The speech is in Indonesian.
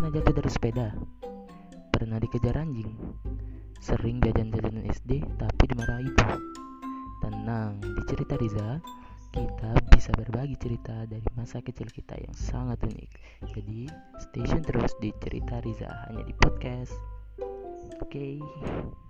Pernah jatuh dari sepeda? Pernah dikejar anjing? Sering jajan-jajanan SD tapi dimarahi ibu? Tenang, di cerita Riza kita bisa berbagi cerita dari masa kecil kita yang sangat unik. Jadi, station terus di cerita Riza hanya di podcast. Oke. Okay.